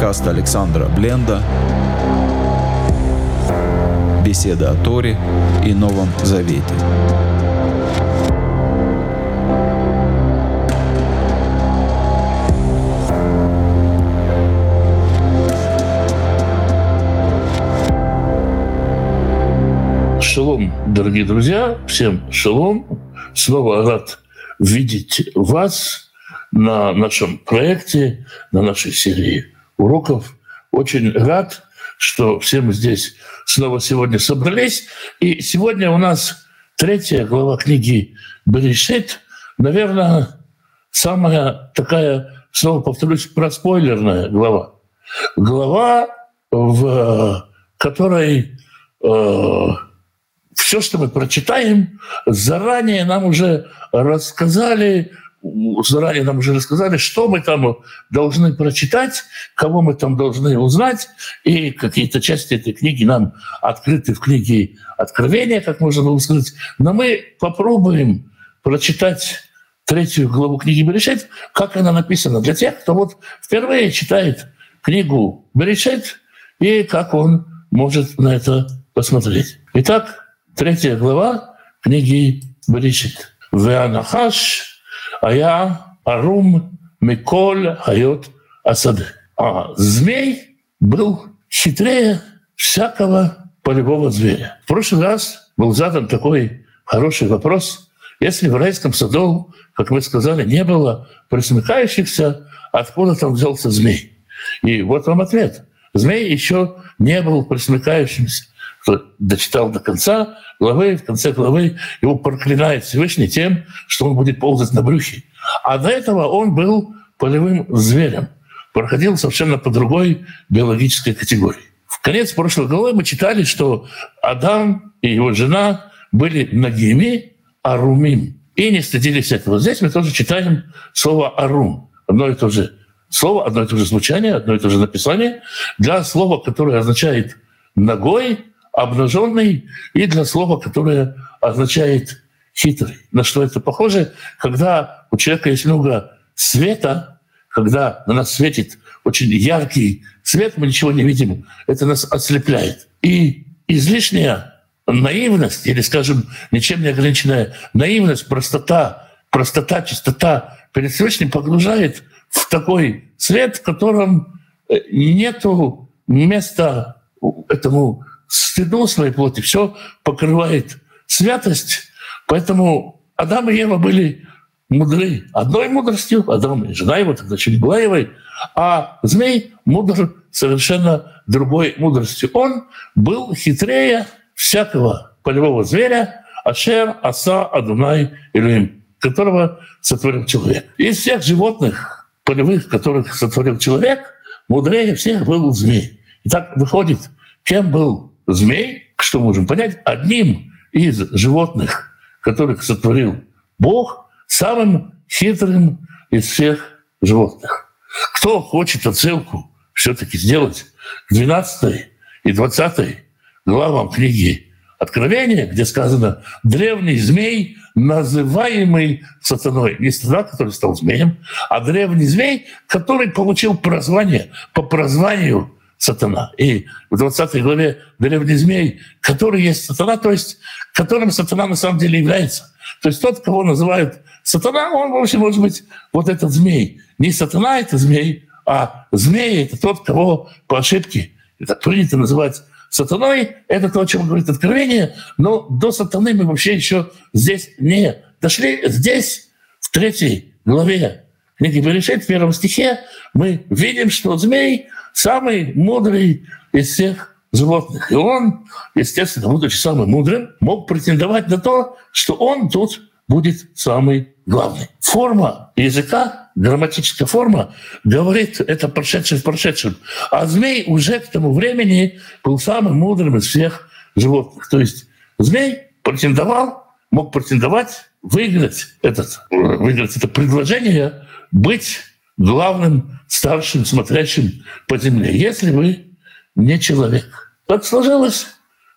Подкаст Александра Бленда. Беседа о Торе и Новом Завете. Шалом, дорогие друзья, всем шалом. Снова рад видеть вас на нашем проекте, на нашей серии уроков. Очень рад, что все мы здесь снова сегодня собрались. И сегодня у нас третья глава книги «Берешит». Наверное, самая такая, снова повторюсь, проспойлерная глава. Глава, в которой э, все, что мы прочитаем, заранее нам уже рассказали, заранее нам уже рассказали, что мы там должны прочитать, кого мы там должны узнать, и какие-то части этой книги нам открыты в книге Откровения, как можно было сказать. Но мы попробуем прочитать третью главу книги Берешит, как она написана, для тех, кто вот впервые читает книгу Берешит, и как он может на это посмотреть. Итак, третья глава книги Берешит. «Веанахаш ая арум миколь хайот асады». А змей был хитрее всякого полевого зверя. В прошлый раз был задан такой хороший вопрос. Если в райском саду, как мы сказали, не было присмыкающихся, откуда там взялся змей? И вот вам ответ. Змей еще не был присмыкающимся дочитал до конца главы, в конце главы его проклинает Всевышний тем, что он будет ползать на брюхе. А до этого он был полевым зверем, проходил совершенно по другой биологической категории. В конец прошлой главы мы читали, что Адам и его жена были нагими арумим и не стыдились этого. Здесь мы тоже читаем слово арум, одно и то же слово, одно и то же звучание, одно и то же написание для слова, которое означает ногой, обнаженный, и для слова, которое означает хитрый. На что это похоже? Когда у человека есть много света, когда на нас светит очень яркий свет, мы ничего не видим, это нас ослепляет. И излишняя наивность, или, скажем, ничем не ограниченная наивность, простота, простота, чистота перед Всевышним погружает в такой свет, в котором нету места этому своей плоти, все покрывает святость. Поэтому Адам и Ева были мудры одной мудростью, Адам и жена его тогда чуть а змей мудр совершенно другой мудростью. Он был хитрее всякого полевого зверя, Ашер, Аса, Адунай, Илюим, которого сотворил человек. Из всех животных полевых, которых сотворил человек, мудрее всех был змей. И так выходит, кем был змей, что можем понять, одним из животных, которых сотворил Бог, самым хитрым из всех животных. Кто хочет отсылку все-таки сделать к 12 и 20 главам книги Откровения, где сказано «древний змей, называемый сатаной». Не сатана, который стал змеем, а древний змей, который получил прозвание по прозванию сатана. И в 20 главе древний змей, который есть сатана, то есть которым сатана на самом деле является. То есть тот, кого называют сатана, он вообще может быть вот этот змей. Не сатана это змей, а змей это тот, кого по ошибке, это принято называть сатаной, это то, о чем говорит Откровение, но до сатаны мы вообще еще здесь не дошли. Здесь, в третьей главе Берешит, в первом стихе, мы видим, что змей — самый мудрый из всех животных. И он, естественно, будучи самым мудрым, мог претендовать на то, что он тут будет самый главный. Форма языка, грамматическая форма, говорит это прошедшее в прошедшем. А змей уже к тому времени был самым мудрым из всех животных. То есть змей претендовал, мог претендовать, выиграть, этот, выиграть это предложение, быть главным, старшим, смотрящим по земле, если вы не человек. Так сложилось,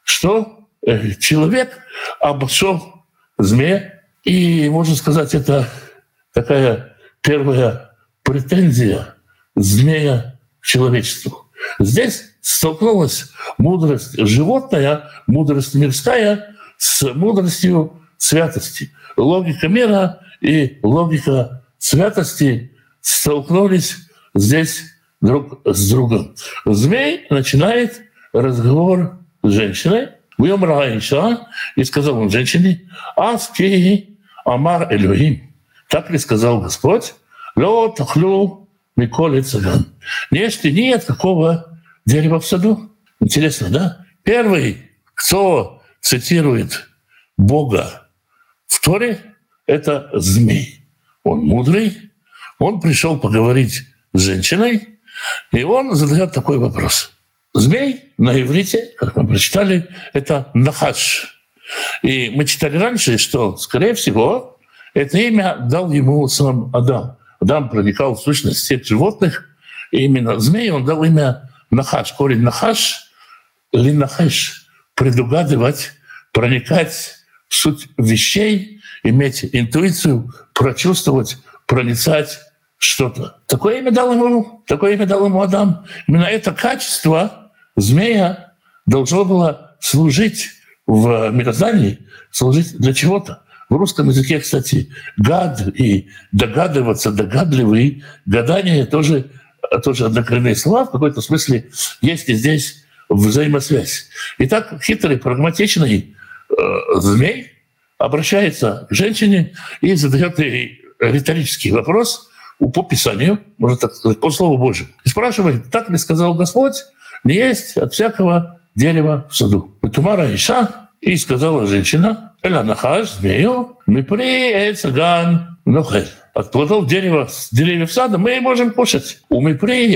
что э, человек обошел змея, и, можно сказать, это такая первая претензия змея человечеству. Здесь столкнулась мудрость животная, мудрость мирская с мудростью святости. Логика мира и логика святости столкнулись здесь друг с другом. Змей начинает разговор с женщиной, Уйом Раиша, и сказал он женщине, «Аски Амар Элюим». Так ли сказал Господь? «Ло тахлю Миколи цыган». Не ешьте ни от какого дерева в саду. Интересно, да? Первый, кто цитирует Бога в Торе, это змей. Он мудрый, он пришел поговорить с женщиной, и он задает такой вопрос. Змей на иврите, как мы прочитали, это нахаш. И мы читали раньше, что, скорее всего, это имя дал ему сам Адам. Адам проникал в сущность всех животных, и именно змей он дал имя Нахаш. Корень Нахаш или Нахаш – предугадывать, проникать в суть вещей, иметь интуицию, прочувствовать, проницать что-то. Такое имя дал ему, такое имя дал ему Адам. Именно это качество – змея должно было служить в мироздании, служить для чего-то. В русском языке, кстати, гад и догадываться, догадливый, гадание тоже, тоже однокоренные слова. В какой-то смысле есть и здесь взаимосвязь. Итак, хитрый, прагматичный э, змей обращается к женщине и задает ей риторический вопрос по Писанию, можно так сказать, по Слову Божьему. И спрашивает, так ли сказал Господь, не есть от всякого дерева в саду. Тумара Иша, и сказала женщина, «Эла нахаш, змею, мы при ган нохель». От плодов дерева, деревьев сада мы можем кушать. У мы при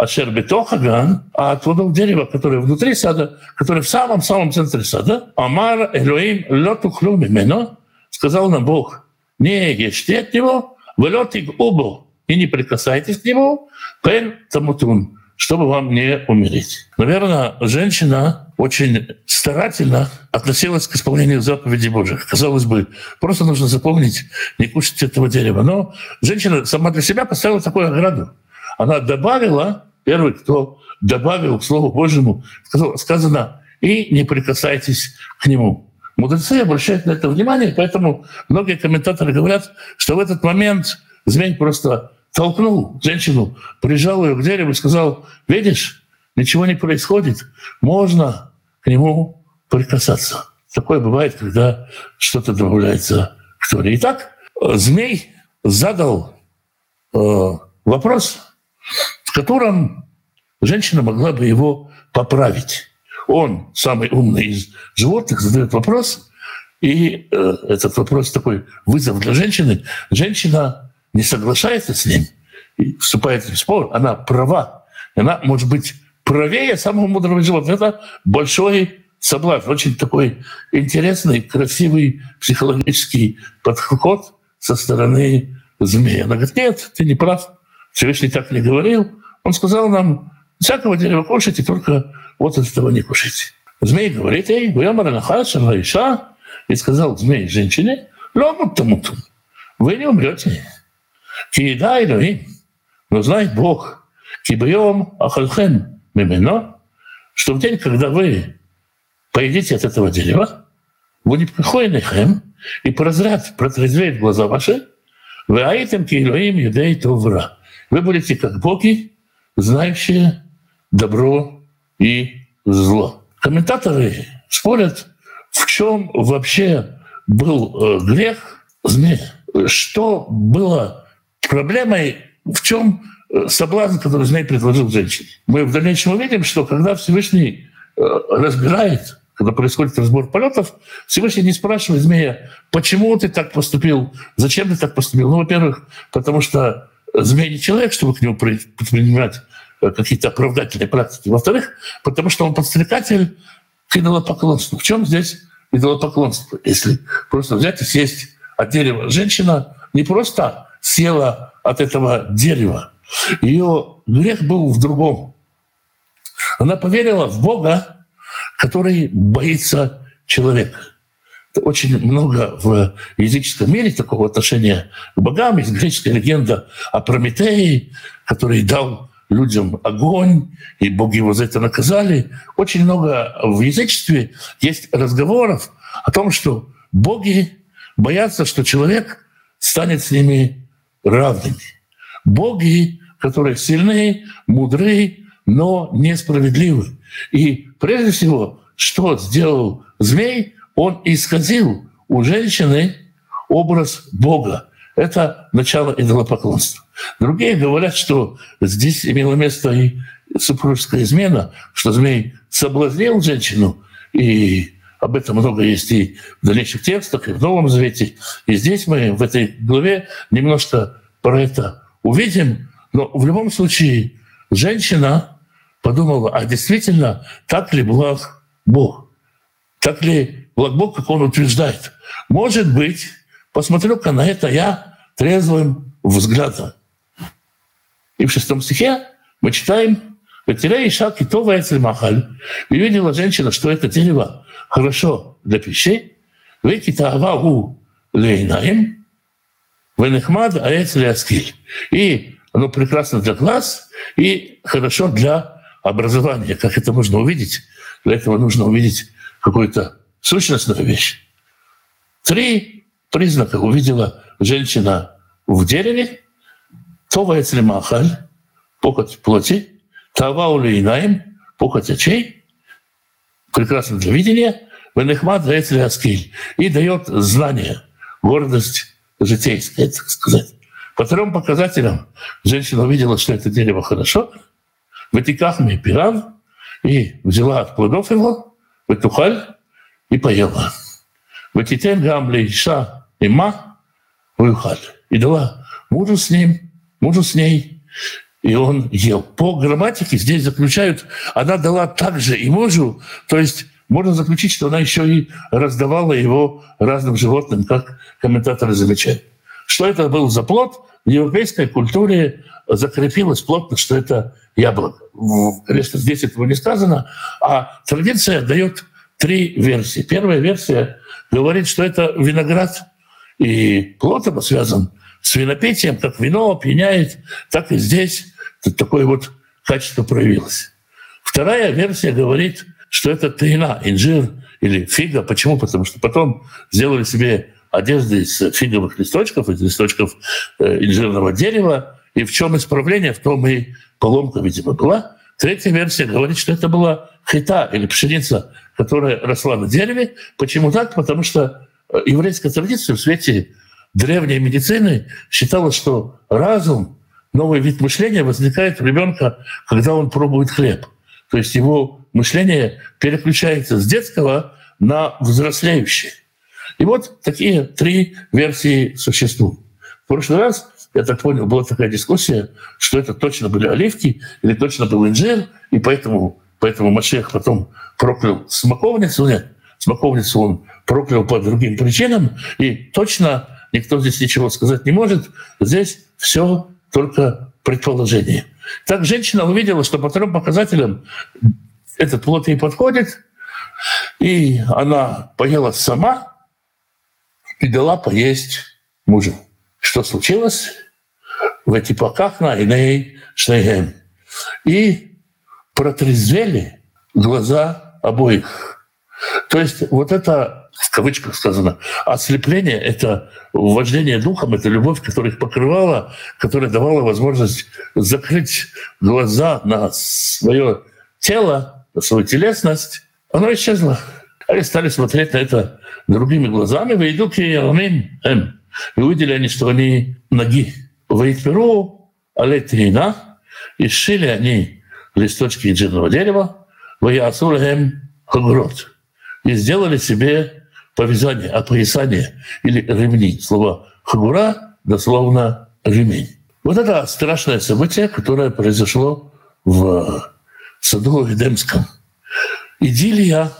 эц ашер бетохаган, а от плодов дерева, которые внутри сада, которые в самом-самом центре сада, Амар Элоим лотухлю мимено, сказал нам Бог, не ешьте от него, велотик убо, и не прикасайтесь к нему, пен тамутун, чтобы вам не умереть. Наверное, женщина очень старательно относилась к исполнению заповедей Божьих. Казалось бы, просто нужно запомнить, не кушать этого дерева. Но женщина сама для себя поставила такую ограду. Она добавила, первый, кто добавил к Слову Божьему, сказано, и не прикасайтесь к нему. Мудрецы обращают на это внимание, поэтому многие комментаторы говорят, что в этот момент змей просто толкнул женщину, прижал ее к дереву и сказал, видишь, ничего не происходит, можно к нему прикасаться. Такое бывает, когда что-то добавляется к Торе. Итак, змей задал э, вопрос, в котором женщина могла бы его поправить. Он, самый умный из животных, задает вопрос, и э, этот вопрос такой вызов для женщины. Женщина не соглашается с ним и вступает в спор, она права. Она может быть правее самого мудрого животного. Это большой соблазн, очень такой интересный, красивый психологический подход со стороны змея. Она говорит, нет, ты не прав, Всевышний так не говорил. Он сказал нам, всякого дерева кушайте, только вот от этого не кушайте. Змей говорит ей, Иша, и сказал змей женщине, вы не умрете. Киеда Элохим, но знает Бог, кибьем ахальхем мимено, что в день, когда вы поедите от этого дерева, будет приходнихем и прозрят, протрезвеет глаза ваши, вы аитем киелоим юдей товра. Вы будете как боги, знающие добро и зло. Комментаторы спорят, в чем вообще был э, грех змея. Что было Проблемой в чем э, соблазн, который змей предложил женщине. Мы в дальнейшем увидим, что когда Всевышний э, разбирает, когда происходит разбор полетов, Всевышний не спрашивает змея, почему ты так поступил, зачем ты так поступил. Ну, во-первых, потому что змей не человек, чтобы к нему применять э, какие-то оправдательные практики. Во-вторых, потому что он подстрекатель к идолопоклонству. В чем здесь идолопоклонство? Если просто взять и съесть от дерева женщина не просто села от этого дерева. Ее грех был в другом. Она поверила в Бога, который боится человека. Очень много в языческом мире такого отношения к богам. Есть греческая легенда о Прометее, который дал людям огонь, и боги его за это наказали. Очень много в язычестве есть разговоров о том, что боги боятся, что человек станет с ними равными. Боги, которые сильны, мудры, но несправедливы. И прежде всего, что сделал змей? Он исказил у женщины образ Бога. Это начало идолопоклонства. Другие говорят, что здесь имело место и супружеская измена, что змей соблазнил женщину, и об этом много есть и в дальнейших текстах, и в Новом Завете. И здесь мы в этой главе немножко про это увидим. Но в любом случае женщина подумала, а действительно, так ли благ Бог? Так ли благ Бог, как он утверждает? Может быть, посмотрю-ка на это я трезвым взглядом. И в шестом стихе мы читаем «Потеряй Иша китовая махаль». И видела женщина, что это дерево хорошо для пищи. «Вы китава у лейнаем, венехмад аэц аскиль». И оно прекрасно для глаз и хорошо для образования. Как это можно увидеть? Для этого нужно увидеть какую-то сущностную вещь. Три признака увидела женщина в дереве. Това махаль, похоть плоти, тава улейнаем, похоть очей, прекрасно для видения, венехмат аскиль, и дает знание, гордость житейская, так сказать. По трем показателям женщина увидела, что это дерево хорошо, вытекахми пирав, и взяла от плодов его, вытухаль, и поела. Ватитен гамли иша има выухаль. И дала мужу с ним, мужу с ней, и он ел. По грамматике здесь заключают, она дала также и мужу, то есть можно заключить, что она еще и раздавала его разным животным, как комментаторы замечают. Что это был за плод? В европейской культуре закрепилось плотно, что это яблоко. Конечно, здесь этого не сказано, а традиция дает три версии. Первая версия говорит, что это виноград, и его связан с винопитием, как вино опьяняет, так и здесь такое вот качество проявилось. Вторая версия говорит, что это тайна, инжир или фига. Почему? Потому что потом сделали себе одежды из фиговых листочков, из листочков э, инжирного дерева. И в чем исправление, в том и поломка, видимо, была. Третья версия говорит, что это была хита или пшеница, которая росла на дереве. Почему так? Потому что э, еврейская традиция в свете древней медицины считала, что разум, новый вид мышления возникает у ребенка, когда он пробует хлеб. То есть его мышление переключается с детского на взрослеющее. И вот такие три версии существуют. В прошлый раз, я так понял, была такая дискуссия, что это точно были оливки или точно был инжир, и поэтому, поэтому Машех потом проклял смоковницу. Нет, смоковницу он проклял по другим причинам, и точно никто здесь ничего сказать не может. Здесь все только предположение. Так женщина увидела, что по трем показателям этот плод ей подходит, и она поела сама и дала поесть мужу. Что случилось? В эти поках на иней шнейгем. И протрезвели глаза обоих. То есть вот это в кавычках сказано, ослепление — это вождение духом, это любовь, которая их покрывала, которая давала возможность закрыть глаза на свое тело, на свою телесность, оно исчезло. Они стали смотреть на это другими глазами, войду к эм. И увидели они, что они ноги. Вейтперу алетина, и сшили они листочки инжирного дерева, ваясулем хагрот. И сделали себе повязание, опоясание или ремни. Слово «хагура» дословно «ремень». Вот это страшное событие, которое произошло в саду Эдемском. Идиллия,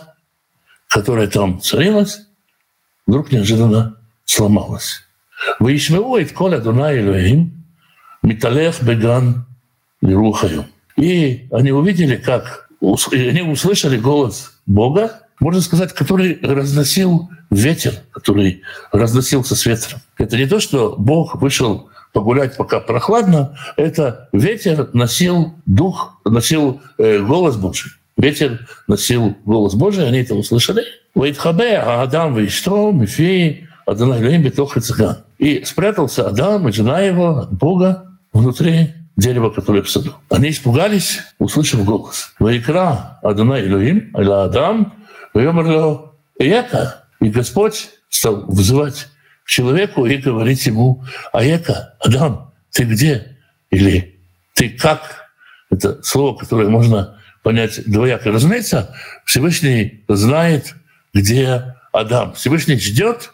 которая там царилась, вдруг неожиданно сломалась. «Ваишмеу את כל אדוני אלוהים מתהלך בגן לרוח היום». И они увидели, как они услышали голос Бога, можно сказать, который разносил ветер, который разносился с ветром. Это не то, что Бог вышел погулять, пока прохладно, это ветер носил дух, носил э, голос Божий. Ветер носил голос Божий, они это услышали. «Ваитхабе Адам вейштро мифи Адонай Лоим бетох И спрятался Адам и жена его от Бога внутри дерева, которое в саду. Они испугались, услышав голос. «Ваикра Адонай Лоим, аля Адам, ваемар Эяка». И Господь стал вызывать человеку и говорить ему, «Аяка, Адам, ты где?» Или «Ты как?» Это слово, которое можно понять двояко. Разумеется, Всевышний знает, где Адам. Всевышний ждет,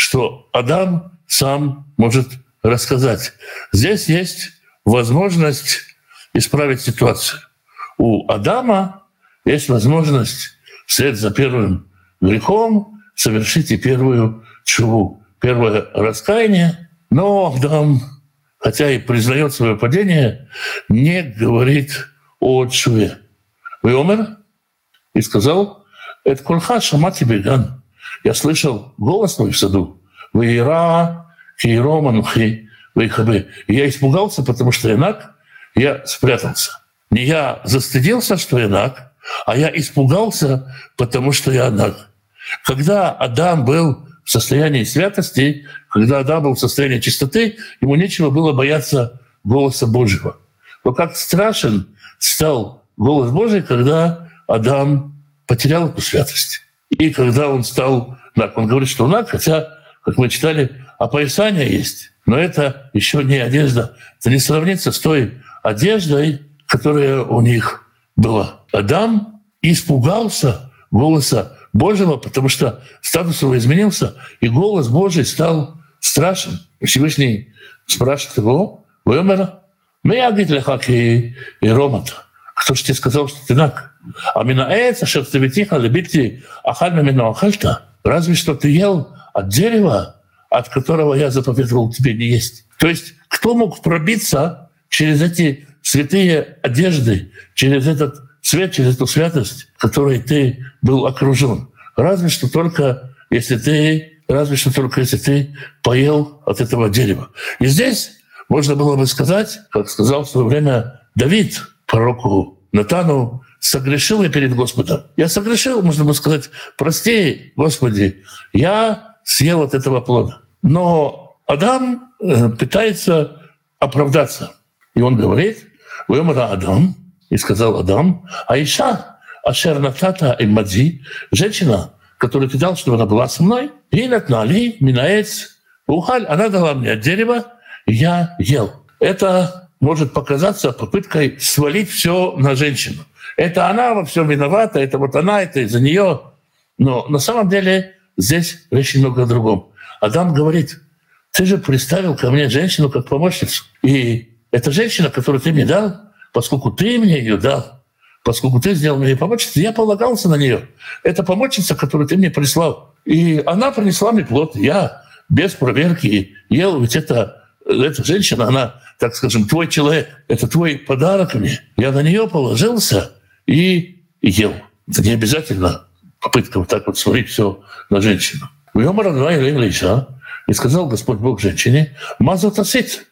что Адам сам может рассказать. Здесь есть возможность исправить ситуацию. У Адама есть возможность вслед за первым грехом совершить и первую чуву, первое раскаяние. Но Адам, хотя и признает свое падение, не говорит о чуве. Вы умер? И сказал, это кульха шамати беган. Я слышал голос твой в саду. Вейра, Кейро, Манухи, Вейхабе. Я испугался, потому что инак я спрятался. Не я застыдился, что я наг, а я испугался, потому что я наг. Когда Адам был в состоянии святости, когда Адам был в состоянии чистоты, ему нечего было бояться голоса Божьего. Но как страшен стал голос Божий, когда Адам потерял эту святость. И когда он стал наг, он говорит, что наг, хотя, как мы читали, опоясание есть, но это еще не одежда. Это не сравнится с той одеждой, которая у них была. Адам испугался голоса Божьего, потому что статус его изменился, и голос Божий стал страшен. Всевышний спрашивает его, «Вымера? Мы ягид лехаки и ромата». Кто же тебе сказал, что ты наг? А минаэц, ашер цеветиха лебити ахаль мимину ахальта. Разве что ты ел от дерева, от которого я заповедовал тебе не есть. То есть кто мог пробиться через эти святые одежды, через этот свет, через эту святость, которой ты был окружен? Разве что только если ты, разве что только если ты поел от этого дерева. И здесь можно было бы сказать, как сказал в свое время Давид, пророку Натану, согрешил я перед Господом. Я согрешил, можно бы сказать, прости, Господи, я съел от этого плода. Но Адам э, пытается оправдаться. И он говорит, «Вемара Адам», и сказал Адам, «Аиша, ашер натата имадзи, женщина, которую ты дал, чтобы она была со мной, и натнали минаец ухаль, она дала мне от дерева, и я ел». Это может показаться попыткой свалить все на женщину. Это она во всем виновата, это вот она, это из-за нее. Но на самом деле здесь речь немного о другом. Адам говорит, ты же представил ко мне женщину как помощницу. И эта женщина, которую ты мне дал, поскольку ты мне ее дал, поскольку ты сделал мне помощницу, я полагался на нее. Это помощница, которую ты мне прислал. И она принесла мне плод. Я без проверки ел, ведь это, эта женщина, она, так скажем, твой человек, это твой подарок мне. Я на нее положился и ел. Это не обязательно попытка вот так вот сварить все на женщину. И сказал Господь Бог женщине, «Мазотасит,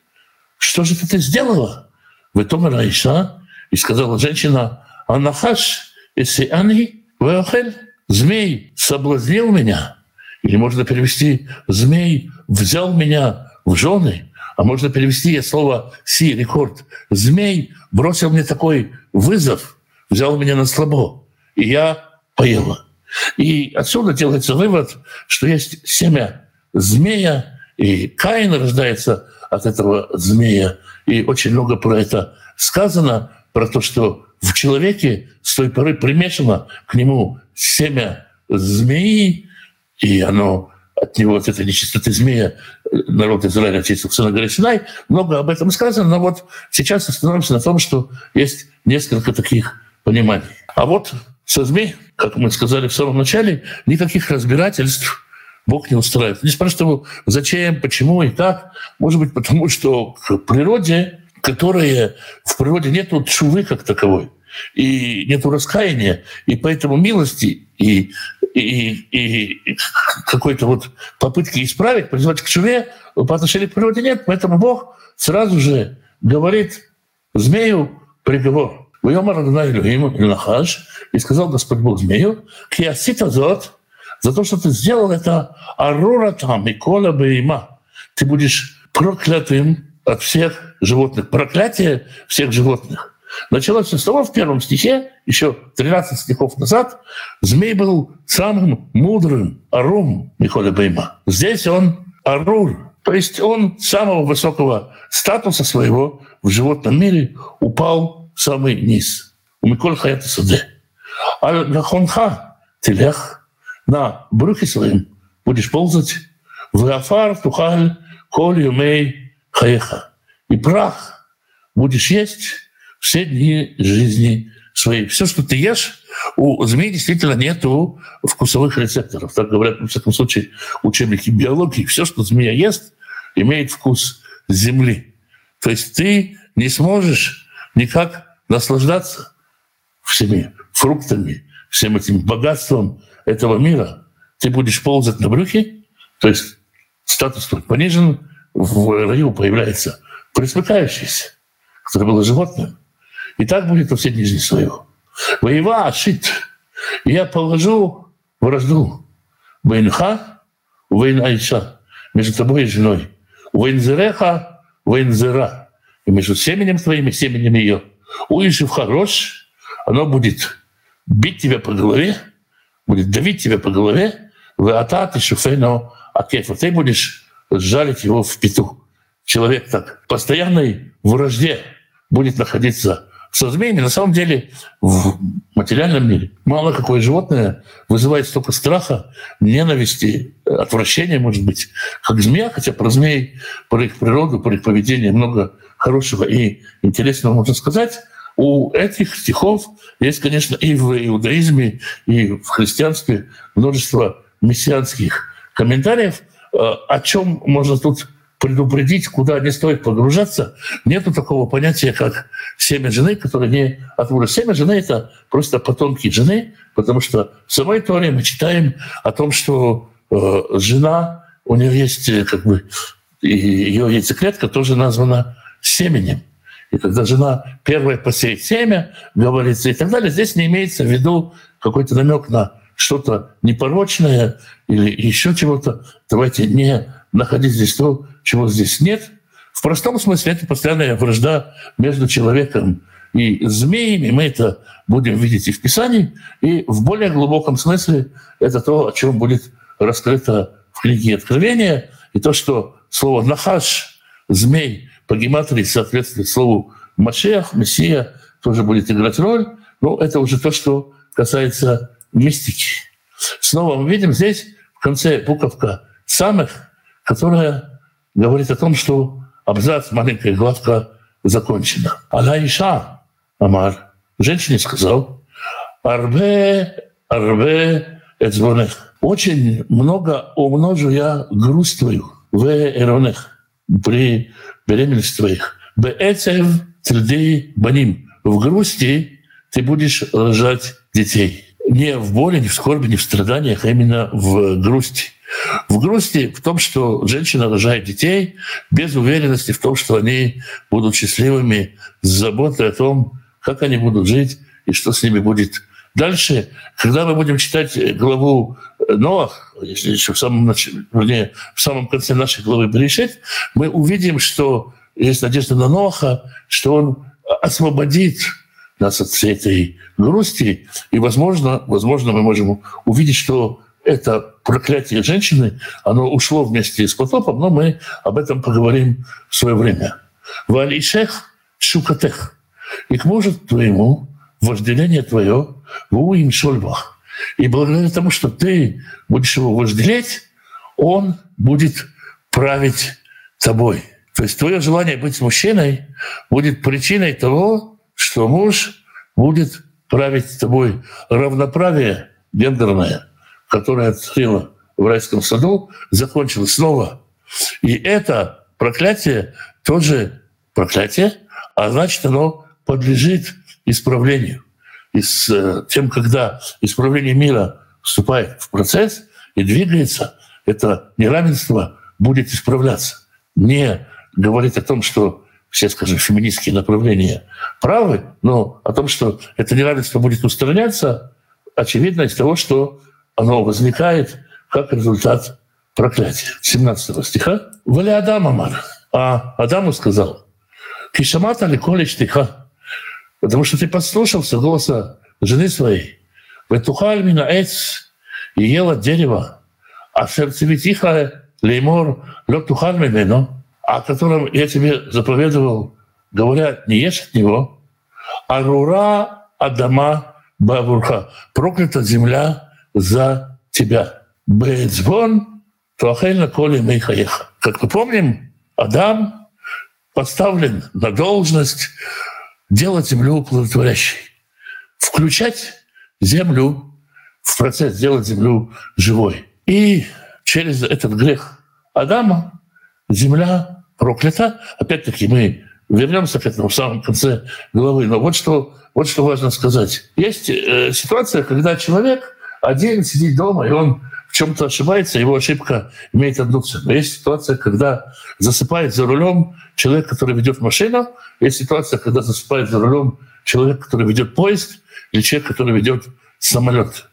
что же ты сделала?» В итоге Раиша, и сказала женщина, «Анахаш, если они веохель, змей соблазнил меня». Или можно перевести «змей взял меня в жены», а можно перевести слово «си», рекорд. «Змей бросил мне такой вызов, взял меня на слабо, и я поела». И отсюда делается вывод, что есть семя змея, и Каин рождается от этого змея. И очень много про это сказано, про то, что в человеке с той поры примешано к нему семя змеи, и оно от него, от этой нечистоты змея, народ Израиля очистился на горе Синай. Много об этом сказано, но вот сейчас остановимся на том, что есть несколько таких пониманий. А вот со змей, как мы сказали в самом начале, никаких разбирательств Бог не устраивает. Не спрашиваю, зачем, почему и как. Может быть, потому что к природе, которая в природе нет чувы как таковой. и нет раскаяния, и поэтому милости и, и, и какой-то вот попытки исправить, призвать к чуме по отношению к природе нет. Поэтому Бог сразу же говорит змею приговор. «Войомар Адонай Илюхим Нахаш» и сказал Господь Бог змею, «Киасита зот» за то, что ты сделал это «Арура там и кола бейма». Ты будешь проклятым от всех животных. Проклятие всех животных. Началось с того в первом стихе, еще 13 стихов назад, змей был самым мудрым арум Михоля Бейма. Здесь он арур, то есть он самого высокого статуса своего в животном мире упал самый низ. У Миколь Хаята Саде. А Гахонха Телех на брюхе своим будешь ползать в Афар Тухаль Коль Юмей Хаеха. И прах будешь есть все дни жизни своей. Все, что ты ешь, у змей действительно нету вкусовых рецепторов. Так говорят, во всяком случае, учебники биологии. Все, что змея ест, имеет вкус земли. То есть ты не сможешь никак наслаждаться всеми фруктами, всем этим богатством этого мира. Ты будешь ползать на брюхе, то есть статус понижен, в раю появляется присмыкающийся, который было животным. И так будет во все дни жизни свою. Воева шит. Я положу вражду. Вейнха, вейн айша. Между тобой и женой. Вейнзереха, вейнзера. И между семенем твоим и семенем ее. Уишив хорош, оно будет бить тебя по голове, будет давить тебя по голове, в атат и шуфейно акефа. Ты будешь жалить его в пету. Человек так постоянной вражде будет находиться со змеями. На самом деле в материальном мире мало какое животное вызывает столько страха, ненависти, отвращения, может быть, как змея, хотя про змей, про их природу, про их поведение много хорошего и интересного можно сказать. У этих стихов есть, конечно, и в иудаизме, и в христианстве множество мессианских комментариев, э, о чем можно тут предупредить, куда не стоит погружаться. Нету такого понятия, как семя жены, которое не от мужа. Семя жены — это просто потомки жены, потому что в самой Торе мы читаем о том, что э, жена, у нее есть э, как бы ее яйцеклетка тоже названа семенем. И когда жена первая посеет семя, говорится и так далее, здесь не имеется в виду какой-то намек на что-то непорочное или еще чего-то. Давайте не находить здесь то, чего здесь нет. В простом смысле это постоянная вражда между человеком и змеями. Мы это будем видеть и в Писании, и в более глубоком смысле это то, о чем будет раскрыто в книге Откровения, и то, что слово «нахаш», «змей» по гематрии соответствует слову «машех», «мессия», тоже будет играть роль. Но это уже то, что касается мистики. Снова мы видим здесь в конце буковка самых, которая говорит о том, что абзац, маленькая главка закончена. Она Иша, Амар, женщине сказал, Арбе, Арбе, Эцбонех. Очень много умножу я грусть твою в Эронех при беременности твоих. Беэцев тельдей баним. В грусти ты будешь рожать детей. Не в боли, не в скорби, не в страданиях, а именно в грусти. В грусти в том, что женщина рожает детей без уверенности в том, что они будут счастливыми, с заботой о том, как они будут жить и что с ними будет дальше. Когда мы будем читать главу Ноах, если еще в самом, начале, вернее, в самом конце нашей главы Берешит, мы увидим, что есть надежда на Ноаха, что он освободит нас от всей этой грусти. И, возможно, возможно, мы можем увидеть, что это проклятие женщины, оно ушло вместе с потопом, но мы об этом поговорим в свое время. Валишех шукатех. И к мужу твоему вожделение твое в уим шольбах. И благодаря тому, что ты будешь его вожделеть, он будет править тобой. То есть твое желание быть мужчиной будет причиной того, что муж будет править тобой. Равноправие гендерное – которая открыла в райском саду, закончилась снова. И это проклятие тоже проклятие, а значит, оно подлежит исправлению, и с э, тем, когда исправление мира вступает в процесс и двигается, это неравенство будет исправляться. Не говорить о том, что все, скажем, феминистские направления правы, но о том, что это неравенство будет устраняться, очевидно из того, что оно возникает как результат проклятия. 17 стиха. «Вали Адам Амар». А Адаму сказал, «Кишамата ли колич тиха?» Потому что ты послушался голоса жены своей. «Ветухаль мина эц» и ела дерево. А сердцевитиха леймор лед тухаль мимену о котором я тебе заповедовал, говорят, не ешь от него, Арура Адама Бавурха. Проклята земля за тебя. Бецбон Туахельна Коли Мейхаеха. Как мы помним, Адам поставлен на должность делать землю плодотворящей, включать землю в процесс, делать землю живой. И через этот грех Адама земля проклята. Опять-таки мы вернемся к этому в самом конце главы. Но вот что, вот что важно сказать. Есть э, ситуация, когда человек один сидит дома, и он чем-то ошибается, его ошибка имеет одну цену. Есть ситуация, когда засыпает за рулем человек, который ведет машину. Есть ситуация, когда засыпает за рулем человек, который ведет поезд, или человек, который ведет самолет.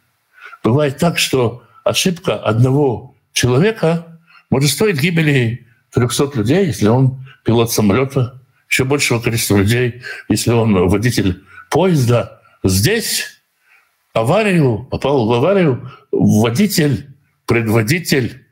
Бывает так, что ошибка одного человека может стоить гибели 300 людей, если он пилот самолета, еще большего количества людей, если он водитель поезда. Здесь аварию, попал в аварию водитель, предводитель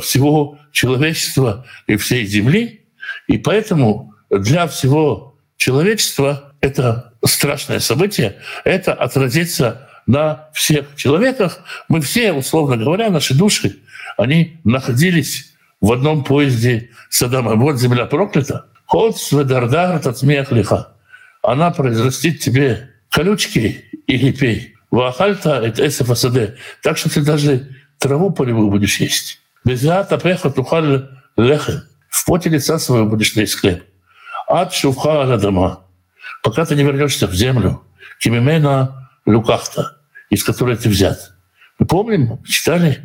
всего человечества и всей Земли. И поэтому для всего человечества это страшное событие, это отразится на всех человеках. Мы все, условно говоря, наши души, они находились в одном поезде с Адамом. Вот земля проклята. Ход сведардар тацмех лиха. Она произрастит тебе колючки и лепей. Вахальта это эсэфасаде. Так что ты даже траву полевую будешь есть. Без пеха тухаль лехем. В поте лица своего будешь есть хлеб. Ад шувха дома. Пока ты не вернешься в землю. Кимимена люкахта, из которой ты взят. Мы помним, читали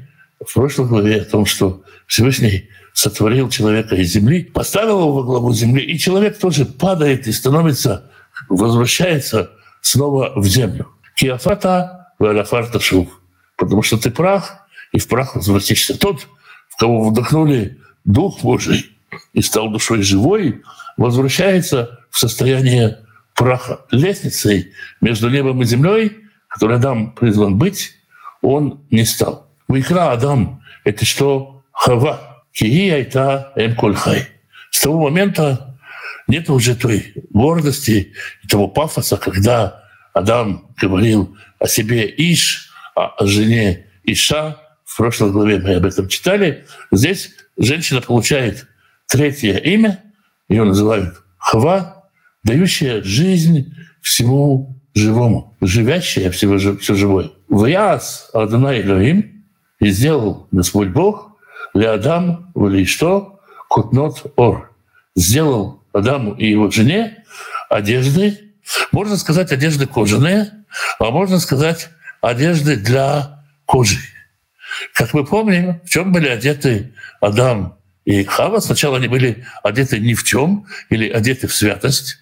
в прошлой главе о том, что Всевышний сотворил человека из земли, поставил его во главу земли, и человек тоже падает и становится, возвращается снова в землю. Киафата валяфарта шув. Потому что ты прах, и в прах возвратишься. Тот, в кого вдохнули Дух Божий и стал душой живой, возвращается в состояние праха. Лестницей между небом и землей, которой Адам призван быть, он не стал. Вайкра Адам — это что? Хава. Кии айта эм кольхай. С того момента нет уже той гордости и того пафоса, когда Адам говорил о себе Иш, а о жене Иша. Прошлой главе мы об этом читали. Здесь женщина получает третье имя, ее называют Хава, дающая жизнь всему живому, живящая всего, все живое. Ваяс Адонай Элоим, и сделал Господь Бог для Адам или что? Кутнот ор. Сделал Адаму и его жене одежды, можно сказать, одежды кожаные, а можно сказать, одежды для кожи. Как мы помним, в чем были одеты Адам и Хава. Сначала они были одеты ни в чем или одеты в святость.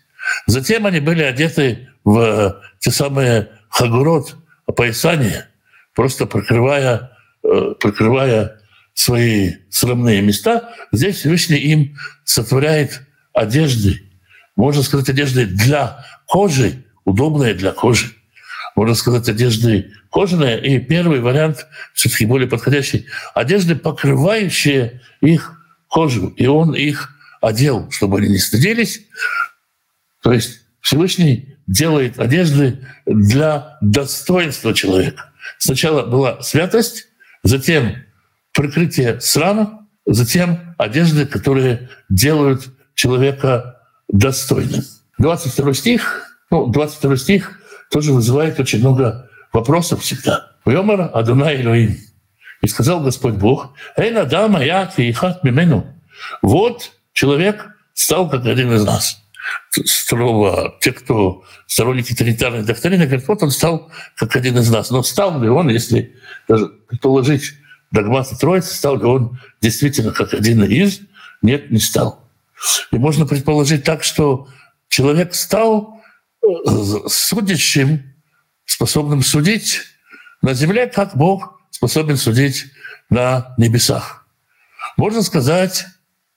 Затем они были одеты в те самые хагурот, опоясания, просто прикрывая Э, прикрывая свои срамные места, здесь Всевышний им сотворяет одежды, можно сказать, одежды для кожи, удобные для кожи. Можно сказать, одежды кожаные. И первый вариант, все-таки более подходящий, одежды, покрывающие их кожу. И он их одел, чтобы они не стыдились. То есть Всевышний делает одежды для достоинства человека. Сначала была святость, затем прикрытие срама, затем одежды, которые делают человека достойным. 22 стих, ну, 22 стих тоже вызывает очень много вопросов всегда. «Вьомар Адунай Элоим». И сказал Господь Бог, «Эйна дама я киихат мимену». Вот человек стал как один из нас. строго те, кто сторонники тоталитарной доктрины, говорят, вот он стал как один из нас. Но стал ли он, если даже предположить догматы Троицы, стал ли он действительно как один из? Нет, не стал. И можно предположить так, что человек стал э, судящим, способным судить на земле, как Бог способен судить на небесах. Можно сказать,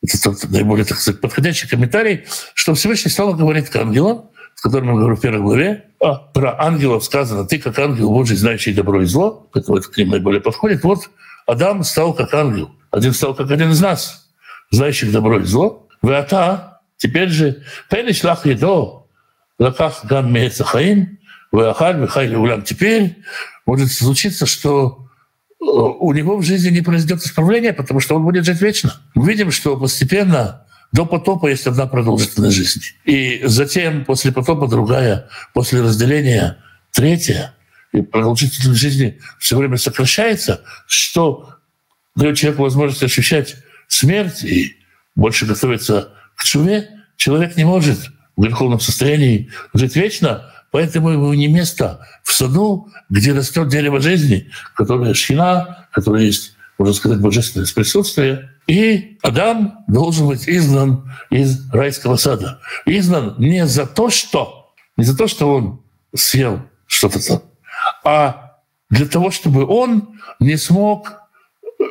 это наиболее, так сказать, подходящий комментарий, что Всевышний снова говорит к ангелам, с которым я говорю в первой главе, а про ангелов сказано, ты как ангел Божий, знающий добро и зло, это к ним наиболее подходит. Вот Адам стал как ангел, один стал как один из нас, знающих добро и зло. Вы ата, теперь же, пелиш лах едо, лаках гам мецахаим, вы ахаль, вы хайли улям. Теперь может случиться, что Э, у него в жизни не произойдет исправления, потому что он будет жить вечно. Мы видим, что постепенно до потопа есть одна продолжительность жизни. И затем, после потопа, другая, после разделения третья. И продолжительность жизни все время сокращается, что дает человеку возможность ощущать смерть и больше готовиться к чуме. Человек не может в греховном состоянии жить вечно, Поэтому ему не место в саду, где растет дерево жизни, которое шхина, которое есть, можно сказать, божественное присутствие. И Адам должен быть изгнан из райского сада. Изгнан не за то, что, не за то, что он съел что-то там, а для того, чтобы он не смог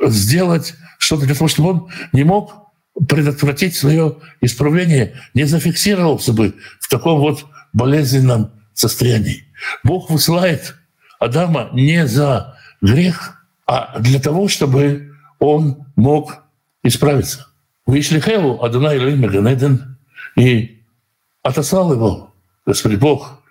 сделать что-то, для того, чтобы он не мог предотвратить свое исправление, не зафиксировался бы в таком вот болезненном состоянии. Бог высылает Адама не за грех, а для того, чтобы он мог исправиться. Вышли Хеву, Адонай Элоим Ганеден, и отослал его Господь Бог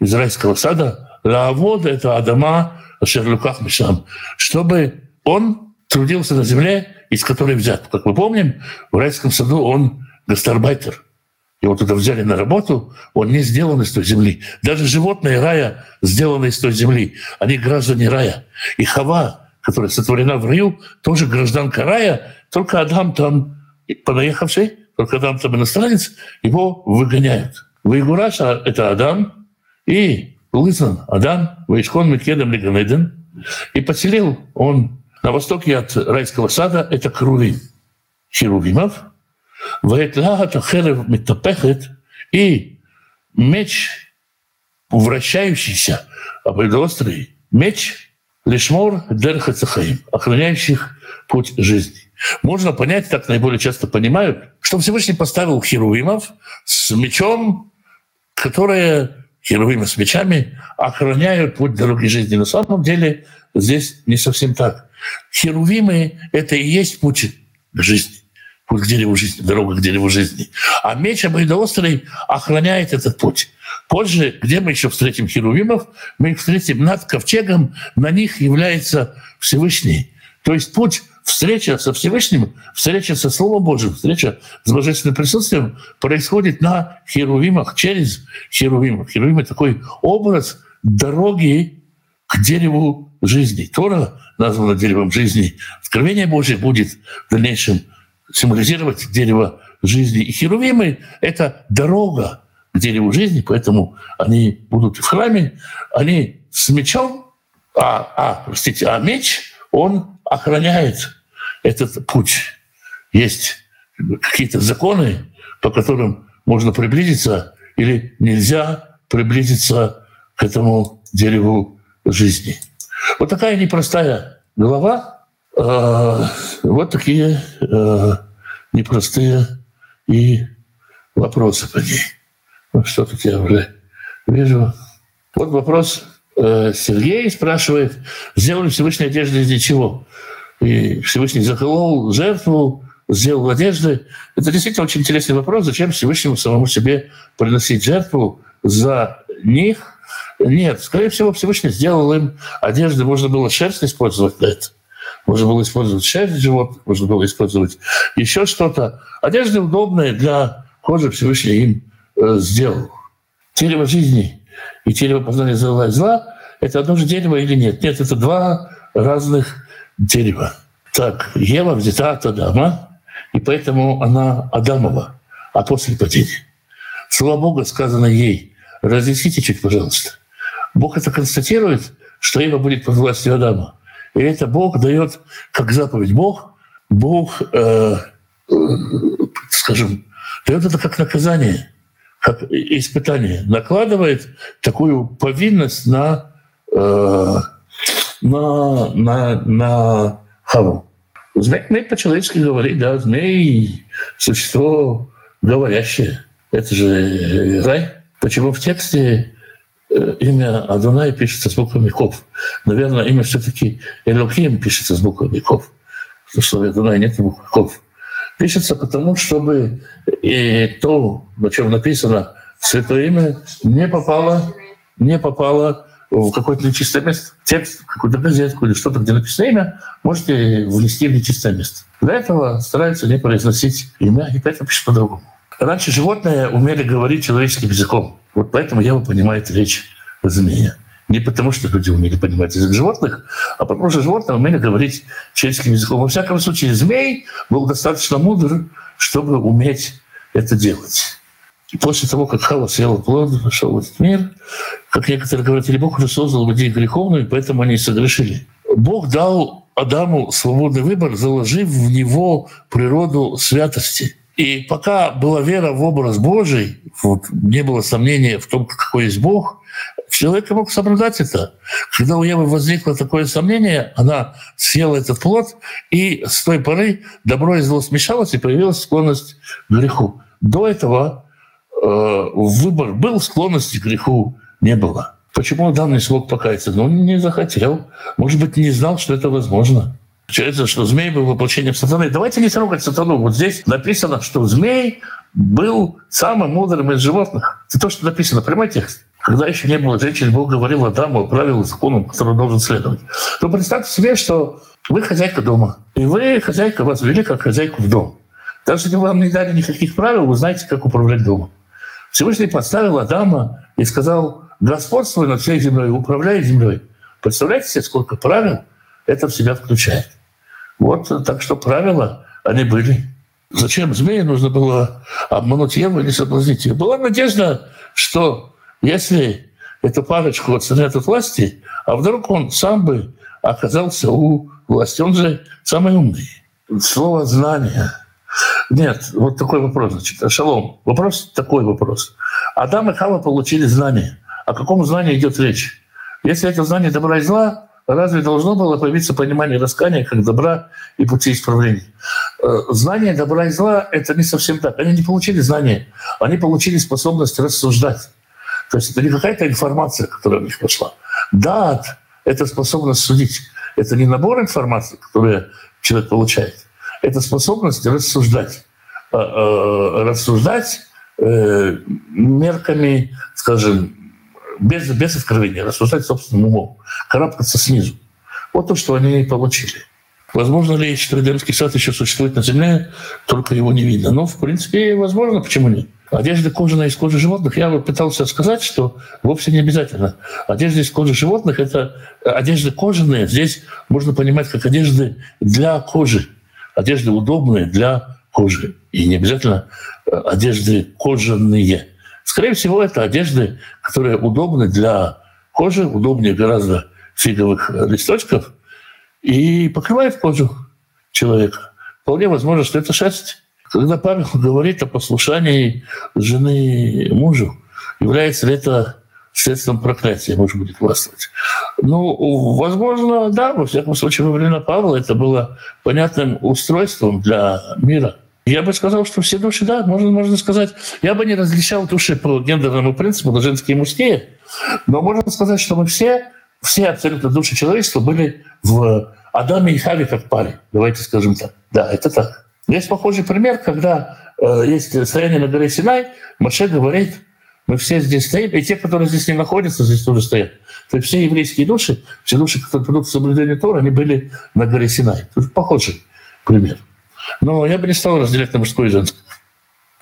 из райского сада, Лаавод — это Адама Шерлуках Мишам, чтобы он трудился на земле, из которой взят. Как мы помним, в райском саду он гастарбайтер — его туда взяли на работу, он не сделан из той земли. Даже животные рая сделаны из той земли. Они граждане рая. И Хава, которая сотворена в раю, тоже гражданка рая, только Адам там понаехавший, только Адам там иностранец, его выгоняют. Вайгураша — это Адам, и Лызан Адам, Вайшхон Микедам Лиганеден, и поселил он на востоке от райского сада, это Крувим, Херувимов — Ваэтлахат ахерев метапехет и меч, вращающийся, обоюдоострый меч, лишмор дерхацахаим, охраняющих путь жизни. Можно понять, так наиболее часто понимают, что Всевышний поставил херувимов с мечом, которые херувимы с мечами охраняют путь дороги жизни. На самом деле здесь не совсем так. Херувимы — это и есть путь жизни путь к дереву жизни, дорога к дереву жизни. А меч обоюдоострый охраняет этот путь. Позже, где мы еще встретим херувимов, мы их встретим над ковчегом, на них является Всевышний. То есть путь встреча со Всевышним, встреча со Словом Божьим, встреча с Божественным присутствием происходит на херувимах, через херувимов. Херувимы — такой образ дороги к дереву жизни. Тора названа деревом жизни. Откровение Божье будет в дальнейшем символизировать дерево жизни. И херувимы — это дорога к дереву жизни, поэтому они будут в храме, они с мечом, а, а, простите, а меч, он охраняет этот путь. Есть какие-то законы, по которым можно приблизиться или нельзя приблизиться к этому дереву жизни. Вот такая непростая глава, вот такие э, непростые и вопросы по ней. Что тут я уже вижу. Вот вопрос э, Сергей спрашивает, сделали Всевышний одежды из чего? И Всевышний заколол жертву, сделал одежды. Это действительно очень интересный вопрос. Зачем Всевышнему самому себе приносить жертву за них? Нет, скорее всего, Всевышний сделал им одежды, можно было шерсть использовать для этого. Можно было использовать шерсть животных, можно было использовать еще что-то. Одежда удобная для кожи Всевышний им э, сделал. Дерево жизни и дерево познания зла и зла — это одно же дерево или нет? Нет, это два разных дерева. Так, Ева взята от Адама, и поэтому она Адамова, а после падения. слова Бога сказано ей. Разъясните чуть, пожалуйста. Бог это констатирует, что Ева будет под властью Адама. И это Бог дает как заповедь. Бог, Бог, э, э, скажем, дает это как наказание, как испытание. Накладывает такую повинность на, э, на, на, на Хаву. Змей, по-человечески говорит, да, змей — существо говорящее. Это же рай. Почему в тексте имя Адонай пишется с буквами Ков? Наверное, имя все-таки Элохим пишется с буквами Ков. В слове Адонай нет буквы Ков. Пишется потому, чтобы и то, на чем написано святое имя, не попало, не попало в какое-то нечистое место. Текст, какую-то газетку или что-то, где написано имя, можете внести в нечистое место. Для этого стараются не произносить имя, и поэтому пишут по-другому. Раньше животные умели говорить человеческим языком. Вот поэтому я понимает речь змея. Не потому, что люди умели понимать язык животных, а потому что животные умели говорить человеческим языком. Во всяком случае, змей был достаточно мудр, чтобы уметь это делать. И после того, как Хава съела плод, вошел в этот мир, как некоторые говорят, или Бог уже создал людей греховными, поэтому они согрешили. Бог дал Адаму свободный выбор, заложив в него природу святости. И пока была вера в образ Божий, вот, не было сомнения в том, какой есть Бог, человек мог соблюдать это. Когда у Евы возникло такое сомнение, она съела этот плод, и с той поры добро и зло смешалось, и появилась склонность к греху. До этого Э, выбор был, склонности к греху не было. Почему Адам не смог покаяться? Ну, не захотел. Может быть, не знал, что это возможно. Получается, что змей был воплощением сатаны. Давайте не трогать сатану. Вот здесь написано, что змей был самым мудрым из животных. Это то, что написано. Прямой текст. Когда еще не было женщин, Бог говорил Адаму о правилах, законам, который должен следовать. То представьте себе, что вы хозяйка дома. И вы, хозяйка, вас ввели как хозяйку в дом. Даже если вам не дали никаких правил, вы знаете, как управлять домом. Всевышний поставил Адама и сказал, господствуй над всей землей, управляй землей. Представляете себе, сколько правил это в себя включает? Вот так что правила, они были. Зачем змеи нужно было обмануть Еву или соблазнить ее? Была надежда, что если эту парочку отстранят от власти, а вдруг он сам бы оказался у власти. Он же самый умный. Слово «знание» Нет, вот такой вопрос. Значит, шалом. Вопрос такой вопрос. Адам и Хава получили знание. О каком знании идет речь? Если это знание добра и зла, разве должно было появиться понимание раскаяния как добра и пути исправления? Э, знание добра и зла — это не совсем так. Они не получили знание, они получили способность рассуждать. То есть это не какая-то информация, которая у них пошла. Да, это способность судить. Это не набор информации, которую человек получает это способность рассуждать. Э, э, рассуждать мерками, скажем, без, без откровения, рассуждать собственным умом, карабкаться снизу. Вот то, что они получили. Возможно ли, что Эдемский сад еще существует на Земле, только его не видно? Ну, в принципе, возможно, почему нет? Одежда кожаная из кожи животных, я вот пытался сказать, что вовсе не обязательно. Одежда из кожи животных – это одежда кожаная. Здесь можно понимать как одежды для кожи одежды удобные для кожи. И не обязательно э, одежды кожаные. Скорее всего, это одежды, которые удобны для кожи, удобнее гораздо фиговых э, листочков, и покрывает кожу человека. Вполне возможно, что это шерсть. Когда Павел говорит о послушании жены мужу, является ли это следствием проклятия, может будет властвовать. Ну, возможно, да, во всяком случае, во времена Павла это было понятным устройством для мира. Я бы сказал, что все души, да, можно, можно сказать. Я бы не различал души по гендерному принципу, на женские и мужские, но можно сказать, что мы все, все абсолютно души человечества были в Адаме и Хаве как паре. Давайте скажем так. Да, это так. Есть похожий пример, когда э, есть стояние на горе Синай, Маше говорит, мы все здесь стоим, и те, которые здесь не находятся, здесь тоже стоят. То есть все еврейские души, все души, которые придут к соблюдению Тора, они были на горе Синай. Тут похожий пример. Но я бы не стал разделять на мужское и женское.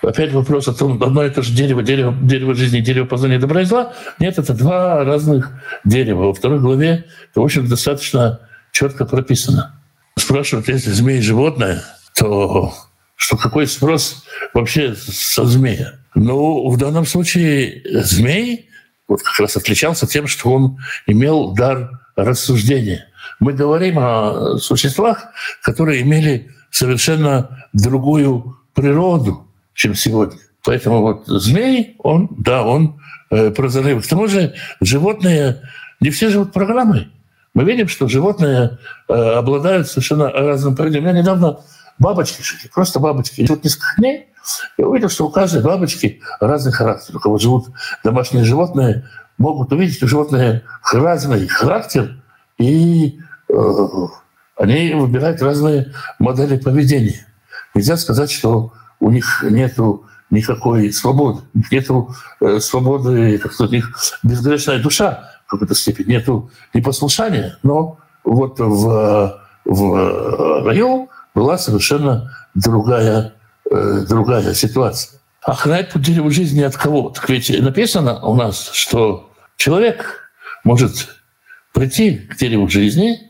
Опять вопрос о том, одно и то же дерево, дерево, дерево жизни, дерево познания добра и зла. Нет, это два разных дерева. Во второй главе это, в общем, достаточно четко прописано. Спрашивают, если змея животное, то что какой спрос вообще со змея? Ну, в данном случае змей вот как раз отличался тем, что он имел дар рассуждения. Мы говорим о существах, которые имели совершенно другую природу, чем сегодня. Поэтому вот змей, он, да, он э, прозорливый. К тому же животные не все живут программой. Мы видим, что животные э, обладают совершенно разным поведением. У недавно бабочки шли, просто бабочки. Вот несколько дней я увидел, что у каждой бабочки разный характер. У кого живут домашние животные, могут увидеть у животных разный характер, и э, они выбирают разные модели поведения. Нельзя сказать, что у них нету никакой свободы. Нету э, свободы, как у них безгрешная душа в какой-то степени. Нету непослушания, но вот в, в раю была совершенно другая, э, другая ситуация. Охранять по дереву жизни от кого? Так ведь написано у нас, что человек может прийти к дереву жизни,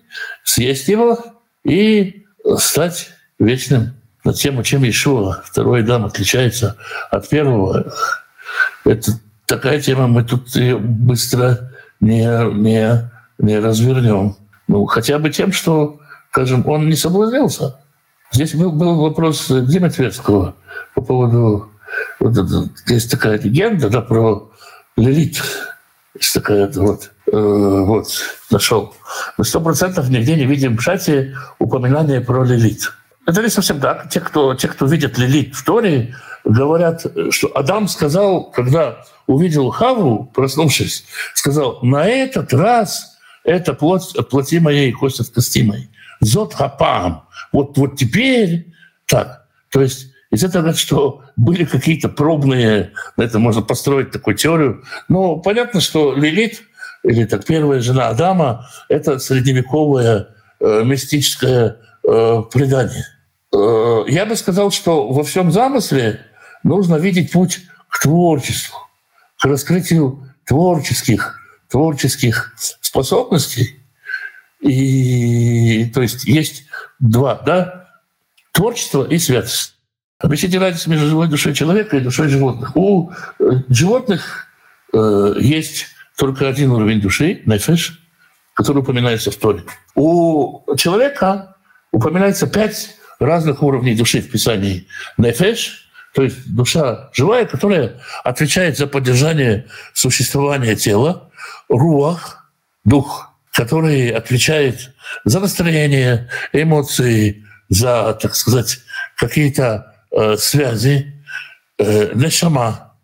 съесть его и стать вечным на тему, чем Ишуа, второй дам, отличается от первого. Это такая тема, мы тут ее быстро не, не, не развернем. Ну, хотя бы тем, что, скажем, он не соблазнился. Здесь был, был вопрос Димы Тверского по поводу... Вот, есть такая легенда да, про Лилит. Есть такая вот, вот нашел. Мы сто процентов нигде не видим в чате упоминания про Лилит. Это не совсем так. Те, кто, те, кто видят Лилит в Торе, говорят, что Адам сказал, когда увидел Хаву, проснувшись, сказал, на этот раз это плоть от плоти моей, кость от кости моей. Зот хапам. Вот, вот теперь так. То есть из этого что были какие-то пробные, на это можно построить такую теорию. Но понятно, что Лилит, или так первая жена Адама, это средневековое э, мистическое э, предание. Э, я бы сказал, что во всем замысле нужно видеть путь к творчеству, к раскрытию творческих, творческих способностей. И то есть есть два, да, творчество и святость. Объясните разницу между живой душой человека и душой животных. У э, животных э, есть только один уровень души, нефеш, который упоминается в Торе. У человека упоминается пять разных уровней души в Писании. Нефеш, то есть душа живая, которая отвечает за поддержание существования тела. Руах, дух, который отвечает за настроение, эмоции, за, так сказать, какие-то э, связи. Э, нешама,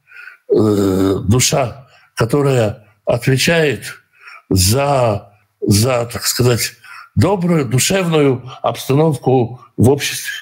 э, душа, которая отвечает за, за, так сказать, добрую душевную обстановку в обществе,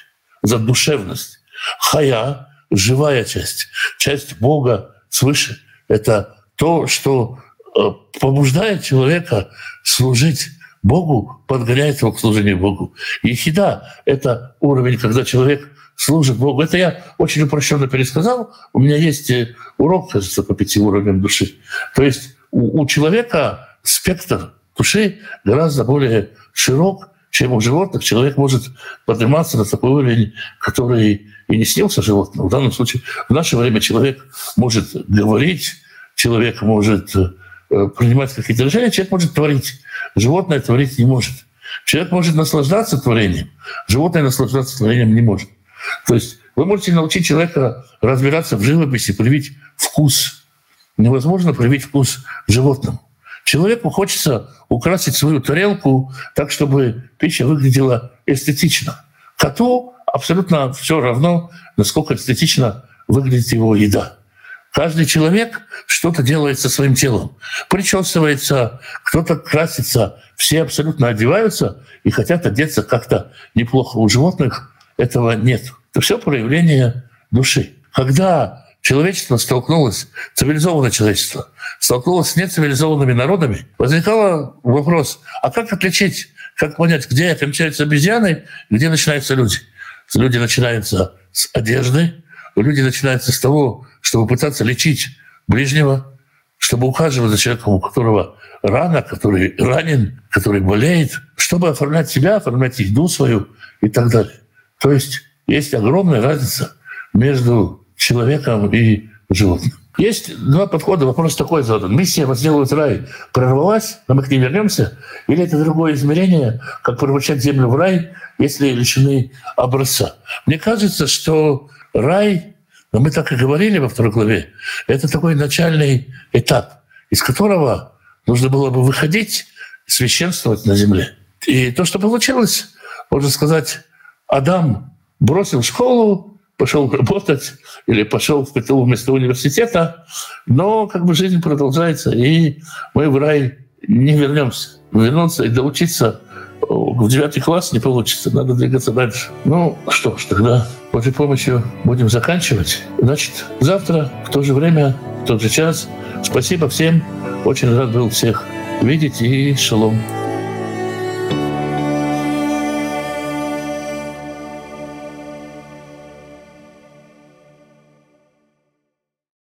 за душевность. Хая — живая часть, часть Бога свыше. Это то, что э, побуждает человека служить Богу, подгоняет его к служению Богу. Ехида — это уровень, когда человек служит Богу. Это я очень упрощенно пересказал. У меня есть э, урок, кажется, по пяти уровням души. То есть у, у человека спектр души гораздо более широк, чем у животных. Человек может подниматься на такой уровень, который и не снился животному. В данном случае в наше время человек может говорить, человек может э, принимать какие-то решения, человек может творить. Животное творить не может. Человек может наслаждаться творением, животное наслаждаться творением не может. То есть вы можете научить человека разбираться в живописи, привить вкус. Невозможно привить вкус животному. Человеку хочется украсить свою тарелку так, чтобы пища выглядела эстетично. Коту абсолютно все равно, насколько эстетично выглядит его еда. Каждый человек что-то делает со своим телом. Причесывается, кто-то красится, все абсолютно одеваются и хотят одеться как-то неплохо. У животных этого нет. Это все проявление души. Когда человечество столкнулось, цивилизованное человечество, столкнулось с нецивилизованными народами, возникал вопрос, а как отличить, как понять, где кончаются обезьяны, где начинаются люди? Люди начинаются с одежды, люди начинаются с того, чтобы пытаться лечить ближнего, чтобы ухаживать за человеком, у которого рана, который ранен, который болеет, чтобы оформлять себя, оформлять еду свою и так далее. То есть есть огромная разница между человеком и животным. Есть два подхода. Вопрос такой задан. Миссия «Возделывать рай» прорвалась, но мы к ней вернемся? Или это другое измерение, как превращать землю в рай, если лишены образца? Мне кажется, что рай, но мы так и говорили во второй главе, это такой начальный этап, из которого нужно было бы выходить, священствовать на земле. И то, что получилось, можно сказать, Адам бросил школу, пошел работать или пошел в ПТУ вместо университета, но как бы жизнь продолжается, и мы в рай не вернемся. Вернуться и доучиться в девятый класс не получится, надо двигаться дальше. Ну что ж, тогда Божьей помощью будем заканчивать. Значит, завтра в то же время, в тот же час. Спасибо всем. Очень рад был всех видеть и шалом.